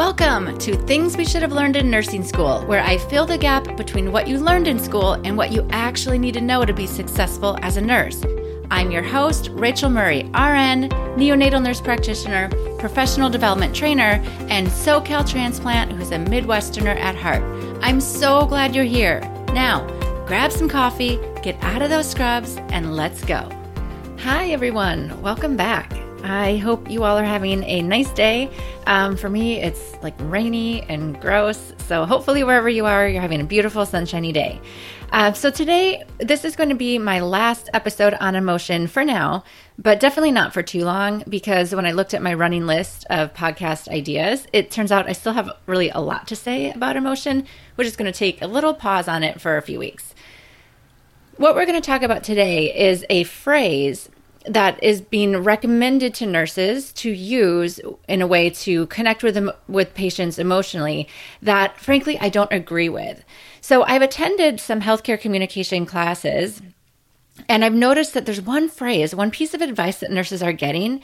Welcome to Things We Should Have Learned in Nursing School, where I fill the gap between what you learned in school and what you actually need to know to be successful as a nurse. I'm your host, Rachael Murray, RN, neonatal nurse practitioner, professional development trainer, and SoCal transplant who's a Midwesterner at heart. I'm so glad you're here. Now, grab some coffee, get out of those scrubs, and let's go. Hi, everyone. Welcome back. I hope you all are having a nice day. Um, for me, it's like rainy and gross. So, hopefully, wherever you are, you're having a beautiful, sunshiny day. Uh, so, today, this is going to be my last episode on emotion for now, but definitely not for too long because when I looked at my running list of podcast ideas, it turns out I still have really a lot to say about emotion, which is going to take a little pause on it for a few weeks. What we're going to talk about today is a phrase that is being recommended to nurses to use in a way to connect with them with patients emotionally that frankly I don't agree with. So I've attended some healthcare communication classes and I've noticed that there's one phrase, one piece of advice that nurses are getting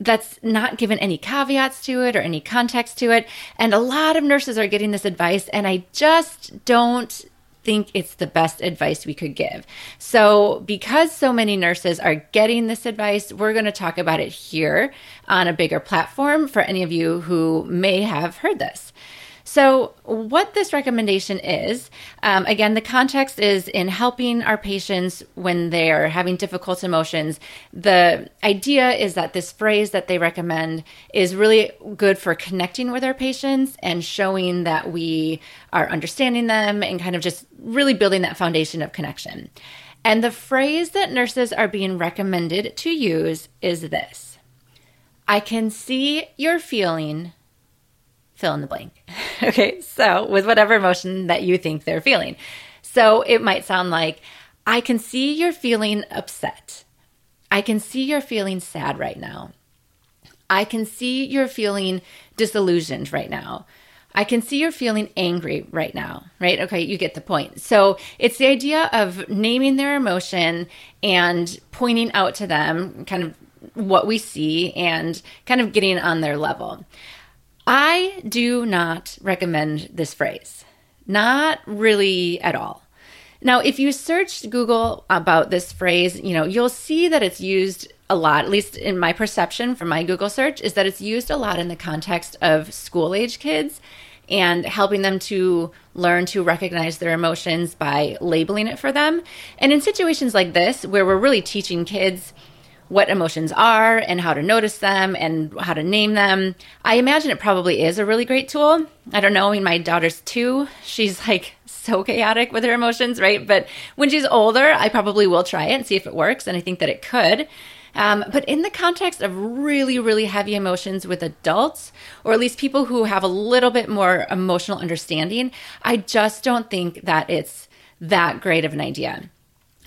that's not given any caveats to it or any context to it. And a lot of nurses are getting this advice, and I just don't think it's the best advice we could give. So, because so many nurses are getting this advice, we're going to talk about it here on a bigger platform for any of you who may have heard this. So, what this recommendation is um, again, the context is in helping our patients when they are having difficult emotions. The idea is that this phrase that they recommend is really good for connecting with our patients and showing that we are understanding them and kind of just really building that foundation of connection. And the phrase that nurses are being recommended to use is this I can see you're feeling fill in the blank. okay, so with whatever emotion that you think they're feeling. So it might sound like, I can see you're feeling upset. I can see you're feeling sad right now. I can see you're feeling disillusioned right now. I can see you're feeling angry right now, right? Okay, you get the point. So it's the idea of naming their emotion and pointing out to them kind of what we see and kind of getting on their level. I do not recommend this phrase. Not really at all. Now, if you search Google about this phrase, you know, you'll see that it's used a lot, at least in my perception from my Google search, is that it's used a lot in the context of school age kids and helping them to learn to recognize their emotions by labeling it for them. And in situations like this, where we're really teaching kids what emotions are and how to notice them and how to name them. I imagine it probably is a really great tool. I don't know. I mean, my daughter's two. She's like so chaotic with her emotions, right? But when she's older, I probably will try it and see if it works. And I think that it could. Um, but in the context of really, really heavy emotions with adults, or at least people who have a little bit more emotional understanding, I just don't think that it's that great of an idea.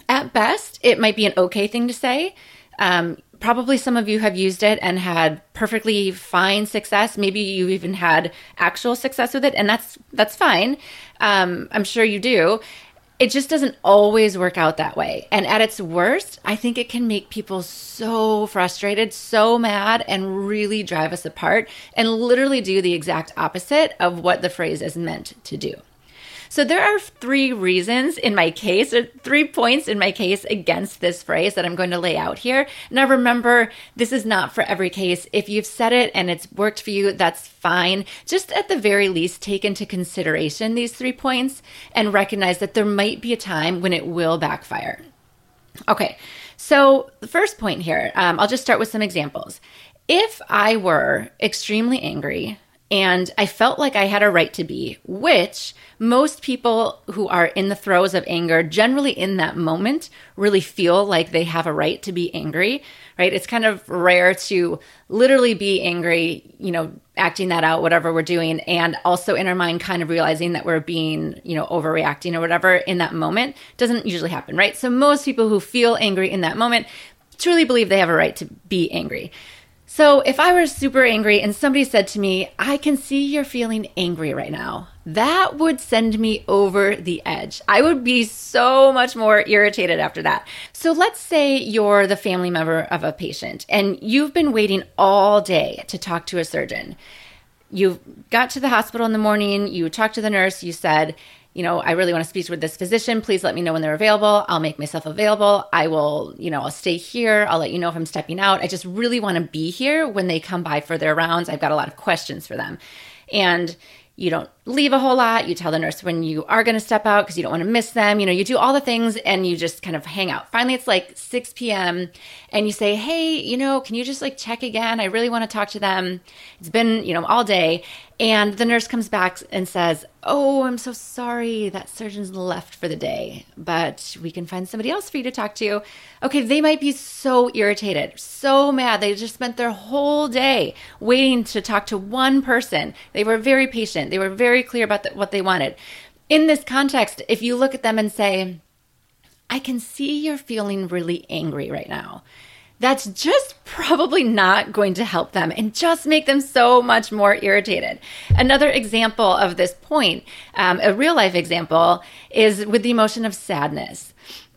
At best, it might be an okay thing to say, um, probably some of you have used it and had perfectly fine success. Maybe you even had actual success with it, and that's that's fine. Um, I'm sure you do. It just doesn't always work out that way. And at its worst, I think it can make people so frustrated, so mad, and really drive us apart and literally do the exact opposite of what the phrase is meant to do. So there are three reasons in my case, or three points in my case against this phrase that I'm going to lay out here. Now remember, this is not for every case. If you've said it and it's worked for you, that's fine. Just at the very least, take into consideration these three points and recognize that there might be a time when it will backfire. Okay, so the first point here, um, I'll just start with some examples. If I were extremely angry, and I felt like I had a right to be, which most people who are in the throes of anger, generally in that moment, really feel like they have a right to be angry, right? It's kind of rare to literally be angry, you know, acting that out, whatever we're doing, and also in our mind, kind of realizing that we're being, you know, overreacting or whatever in that moment doesn't usually happen, right? So most people who feel angry in that moment truly believe they have a right to be angry. So, if I were super angry and somebody said to me, I can see you're feeling angry right now, that would send me over the edge. I would be so much more irritated after that. So, let's say you're the family member of a patient and you've been waiting all day to talk to a surgeon. you got to the hospital in the morning, you talked to the nurse, you said, you know, I really want to speak with this physician. Please let me know when they're available. I'll make myself available. I will, you know, I'll stay here. I'll let you know if I'm stepping out. I just really want to be here when they come by for their rounds. I've got a lot of questions for them. And you don't leave a whole lot. You tell the nurse when you are going to step out because you don't want to miss them. You know, you do all the things and you just kind of hang out. Finally, it's like 6 p.m. and you say, Hey, you know, can you just like check again? I really want to talk to them. It's been, you know, all day. And the nurse comes back and says, Oh, I'm so sorry. That surgeon's left for the day, but we can find somebody else for you to talk to. Okay, they might be so irritated, so mad. They just spent their whole day waiting to talk to one person. They were very patient, they were very clear about the, what they wanted. In this context, if you look at them and say, I can see you're feeling really angry right now that's just probably not going to help them and just make them so much more irritated. Another example of this point, um, a real life example, is with the emotion of sadness.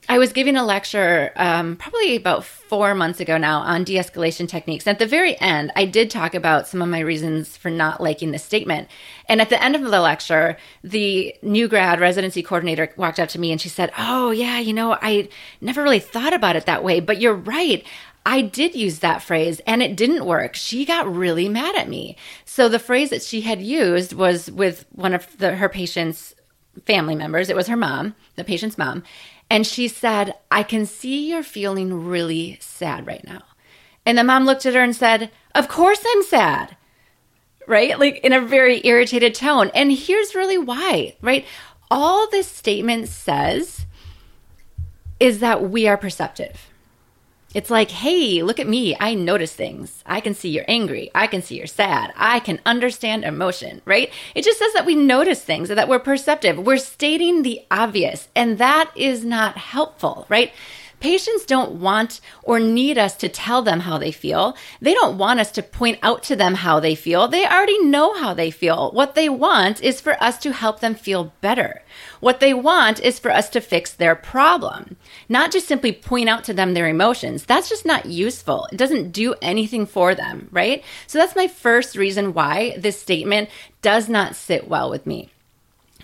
I was giving a lecture um, probably about four months ago now on de escalation techniques. At the very end, I did talk about some of my reasons for not liking this statement. And at the end of the lecture, the new grad residency coordinator walked up to me and she said, Oh, yeah, you know, I never really thought about it that way, but you're right. I did use that phrase and it didn't work. She got really mad at me. So the phrase that she had used was with one of the, her patient's family members. It was her mom, the patient's mom. And she said, I can see you're feeling really sad right now. And the mom looked at her and said, Of course I'm sad. Right? Like in a very irritated tone. And here's really why, right? All this statement says is that we are perceptive it's like, hey, look at me. I notice things. I can see you're angry. I can see you're sad. I can understand emotion, right? It just says that we notice things that we're perceptive. We're stating the obvious, and that is not helpful, right? Patients don't want or need us to tell them how they feel. They don't want us to point out to them how they feel. They already know how they feel. What they want is for us to help them feel better. What they want is for us to fix their problem, not just simply point out to them their emotions. That's just not useful. It doesn't do anything for them, right? So that's my first reason why this statement does not sit well with me.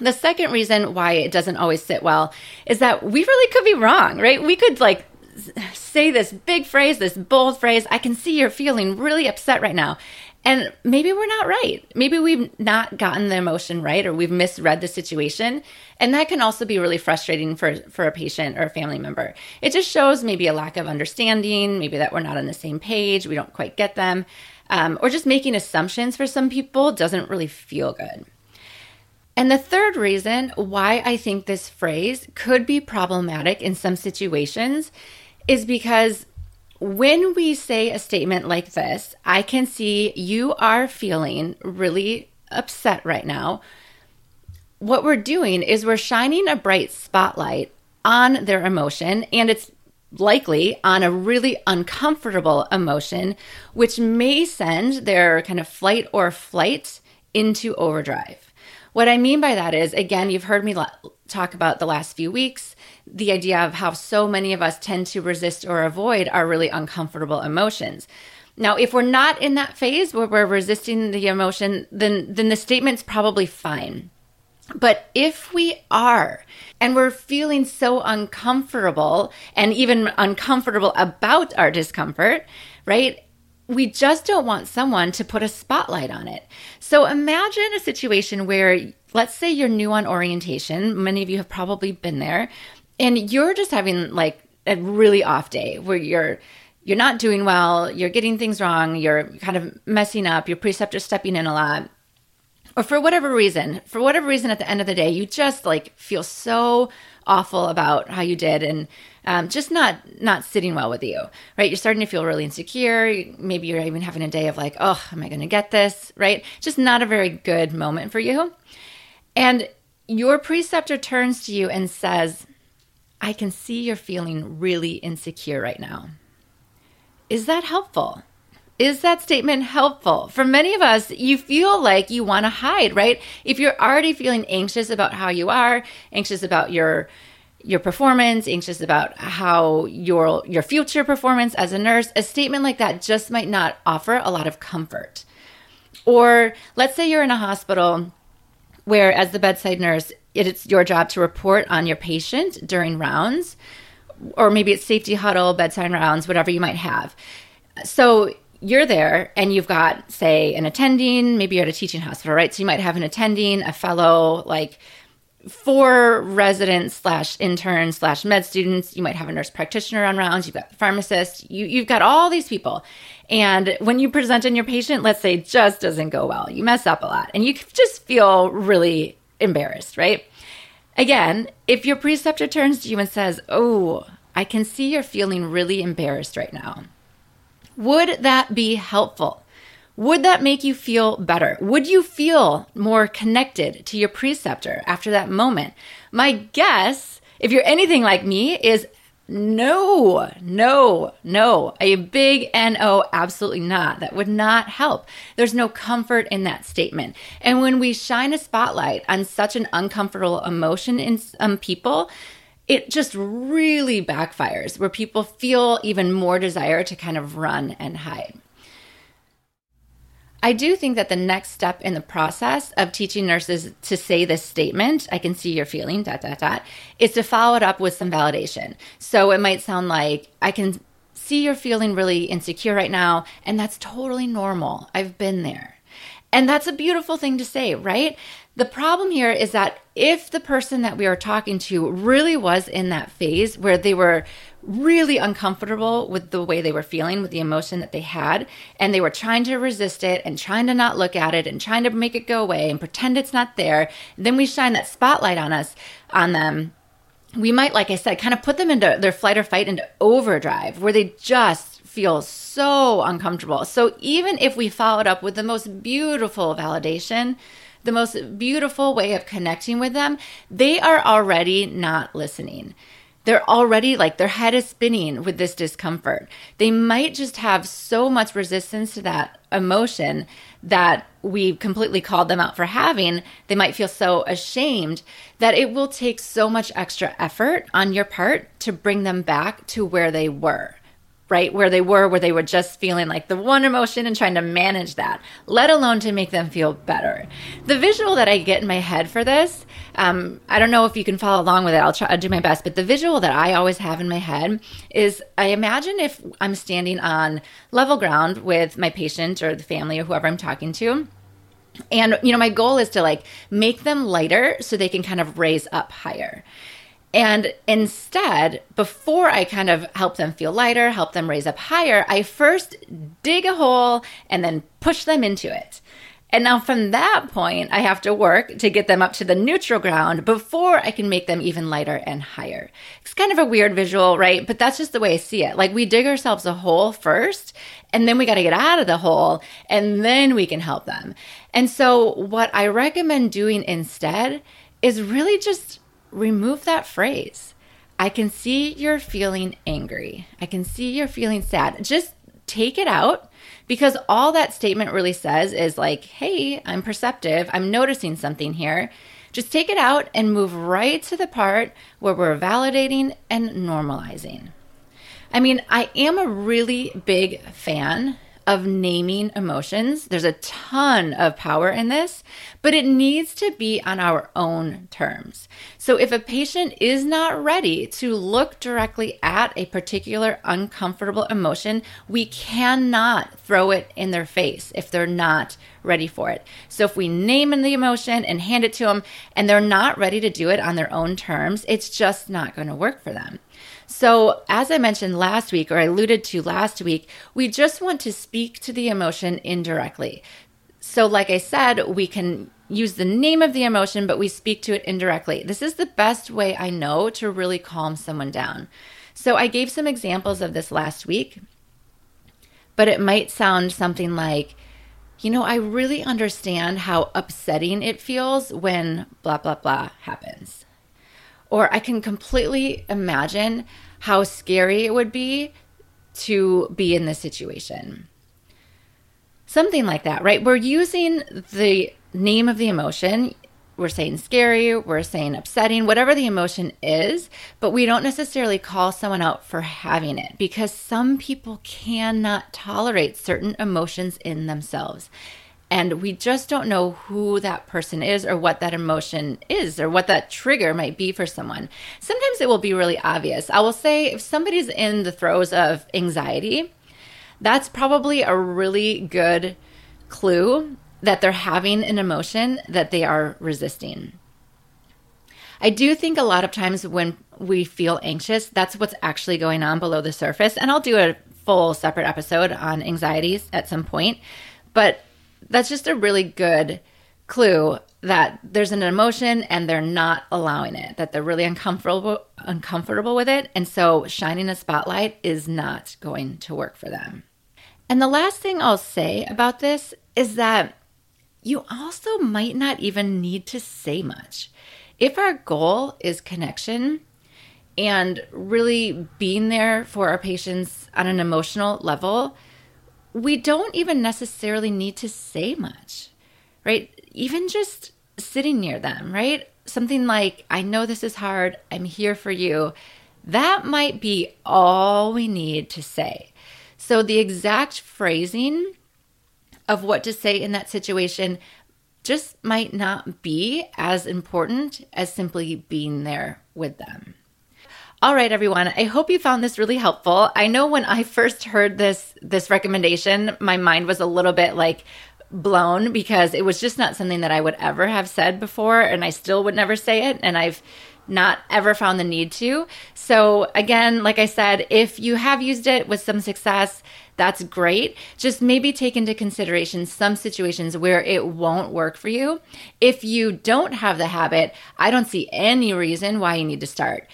The second reason why it doesn't always sit well is that we really could be wrong, right? We could like say this big phrase, this bold phrase, I can see you're feeling really upset right now. And maybe we're not right. Maybe we've not gotten the emotion right or we've misread the situation. And that can also be really frustrating for, for a patient or a family member. It just shows maybe a lack of understanding, maybe that we're not on the same page, we don't quite get them, um, or just making assumptions for some people doesn't really feel good. And the third reason why I think this phrase could be problematic in some situations is because when we say a statement like this, I can see you are feeling really upset right now. What we're doing is we're shining a bright spotlight on their emotion, and it's likely on a really uncomfortable emotion, which may send their kind of flight or flight into overdrive. What I mean by that is, again, you've heard me talk about the last few weeks the idea of how so many of us tend to resist or avoid our really uncomfortable emotions. Now, if we're not in that phase where we're resisting the emotion, then then the statement's probably fine. But if we are and we're feeling so uncomfortable and even uncomfortable about our discomfort, right? We just don't want someone to put a spotlight on it. So imagine a situation where, let's say you're new on orientation. Many of you have probably been there, and you're just having like a really off day where you're you're not doing well, you're getting things wrong, you're kind of messing up, your preceptor's stepping in a lot. Or for whatever reason, for whatever reason at the end of the day, you just like feel so awful about how you did and um, just not not sitting well with you right? You're starting to feel really insecure. Maybe you're even having a day of like oh am i going to get this? Right? Just not a very good moment for you. And your preceptor turns to you and says i can see you're feeling really insecure right now. Is that helpful? Is that statement helpful? For many of us, you feel like you want to hide, right? If you're already feeling anxious about how you are, anxious about your your performance, anxious about how your your future performance as a nurse, a statement like that just might not offer a lot of comfort. Or let's say you're in a hospital where, as the bedside nurse, it's your job to report on your patient during rounds, or maybe it's safety huddle, bedside rounds, whatever you might have. So you're there and you've got, say, an attending, maybe you're at a teaching hospital, right? So you might have an attending, a fellow, like four residents slash interns slash med students. You might have a nurse practitioner on rounds. You've got the pharmacist. You, you've got all these people. And when you present in your patient, let's say just doesn't go well, you mess up a lot and you just feel really embarrassed, right? Again, if your preceptor turns to you and says, Oh, I can see you're feeling really embarrassed right now. Would that be helpful? Would that make you feel better? Would you feel more connected to your preceptor after that moment? My guess, if you're anything like me, is no, no, no. A big no, absolutely not. That would not help. There's no comfort in that statement. And when we shine a spotlight on such an uncomfortable emotion in some um, people, it just really backfires where people feel even more desire to kind of run and hide. I do think that the next step in the process of teaching nurses to say this statement, I can see you're feeling, dot, dot, dot, is to follow it up with some validation. So it might sound like, I can see you're feeling really insecure right now, and that's totally normal. I've been there. And that's a beautiful thing to say, right? The problem here is that if the person that we are talking to really was in that phase where they were really uncomfortable with the way they were feeling, with the emotion that they had, and they were trying to resist it and trying to not look at it and trying to make it go away and pretend it's not there, then we shine that spotlight on us, on them. We might, like I said, kind of put them into their flight or fight into overdrive where they just feel so uncomfortable. So even if we followed up with the most beautiful validation, the most beautiful way of connecting with them, they are already not listening. They're already like their head is spinning with this discomfort. They might just have so much resistance to that emotion that we completely called them out for having. They might feel so ashamed that it will take so much extra effort on your part to bring them back to where they were right? Where they were, where they were just feeling like the one emotion and trying to manage that, let alone to make them feel better. The visual that I get in my head for this, um, I don't know if you can follow along with it. I'll try to do my best. But the visual that I always have in my head is I imagine if I'm standing on level ground with my patient or the family or whoever I'm talking to. And, you know, my goal is to like make them lighter so they can kind of raise up higher. And instead, before I kind of help them feel lighter, help them raise up higher, I first dig a hole and then push them into it. And now from that point, I have to work to get them up to the neutral ground before I can make them even lighter and higher. It's kind of a weird visual, right? But that's just the way I see it. Like we dig ourselves a hole first, and then we got to get out of the hole, and then we can help them. And so, what I recommend doing instead is really just remove that phrase. I can see you're feeling angry. I can see you're feeling sad. Just take it out because all that statement really says is like, hey, I'm perceptive. I'm noticing something here. Just take it out and move right to the part where we're validating and normalizing. I mean, I am a really big fan of naming emotions. There's a ton of power in this, but it needs to be on our own terms. So if a patient is not ready to look directly at a particular uncomfortable emotion, we cannot throw it in their face if they're not ready for it. So if we name in the emotion and hand it to them and they're not ready to do it on their own terms, it's just not going to work for them. So, as I mentioned last week, or alluded to last week, we just want to speak to the emotion indirectly. So, like I said, we can use the name of the emotion, but we speak to it indirectly. This is the best way I know to really calm someone down. So, I gave some examples of this last week, but it might sound something like, you know, I really understand how upsetting it feels when blah, blah, blah happens. Or I can completely imagine how scary it would be to be in this situation. Something like that, right? We're using the name of the emotion. We're saying scary, we're saying upsetting, whatever the emotion is, but we don't necessarily call someone out for having it because some people cannot tolerate certain emotions in themselves. And we just don't know who that person is or what that emotion is or what that trigger might be for someone. Sometimes it will be really obvious. I will say if somebody's in the throes of anxiety, that's probably a really good clue that they're having an emotion that they are resisting. I do think a lot of times when we feel anxious, that's what's actually going on below the surface. And I'll do a full separate episode on anxieties at some point. But that's just a really good clue that there's an emotion and they're not allowing it, that they're really uncomfortable uncomfortable with it, and so shining a spotlight is not going to work for them. And the last thing I'll say about this is that you also might not even need to say much. If our goal is connection and really being there for our patients on an emotional level, we don't even necessarily need to say much, right? Even just sitting near them, right? Something like, I know this is hard, I'm here for you. That might be all we need to say. So, the exact phrasing of what to say in that situation just might not be as important as simply being there with them. All right, everyone. I hope you found this really helpful. I know when I first heard this this recommendation, my mind was a little bit like blown because it was just not something that I would ever have said before and I still would never say it and I've not ever found the need to. So again, like I said, if you have used it with some success, that's great. Just maybe take into consideration some situations where it won't work for you. If you don't have the habit, I don't see any reason why you need to start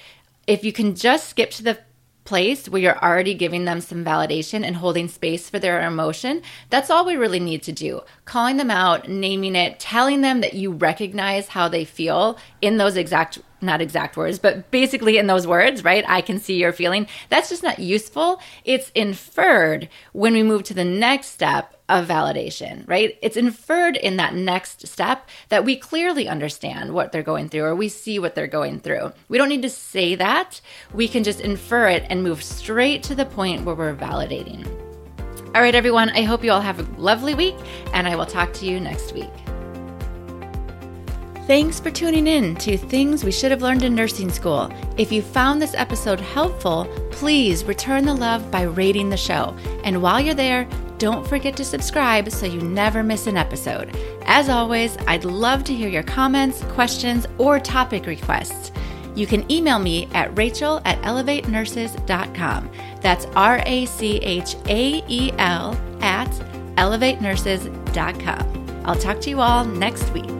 if you can just skip to the place where you're already giving them some validation and holding space for their emotion, that's all we really need to do. Calling them out, naming it, telling them that you recognize how they feel in those exact not exact words, but basically in those words, right? I can see your feeling. That's just not useful. It's inferred when we move to the next step of validation, right? It's inferred in that next step that we clearly understand what they're going through or we see what they're going through. We don't need to say that. We can just infer it and move straight to the point where we're validating. All right, everyone, I hope you all have a lovely week, and I will talk to you next week. Thanks for tuning in to Things We Should Have Learned in Nursing School. If you found this episode helpful, please return the love by rating the show. And while you're there, don't forget to subscribe so you never miss an episode. As always, I'd love to hear your comments, questions, or topic requests. You can email me at rachael at elevatenurses.com. That's R A C H A E L at elevatenurses.com. I'll talk to you all next week.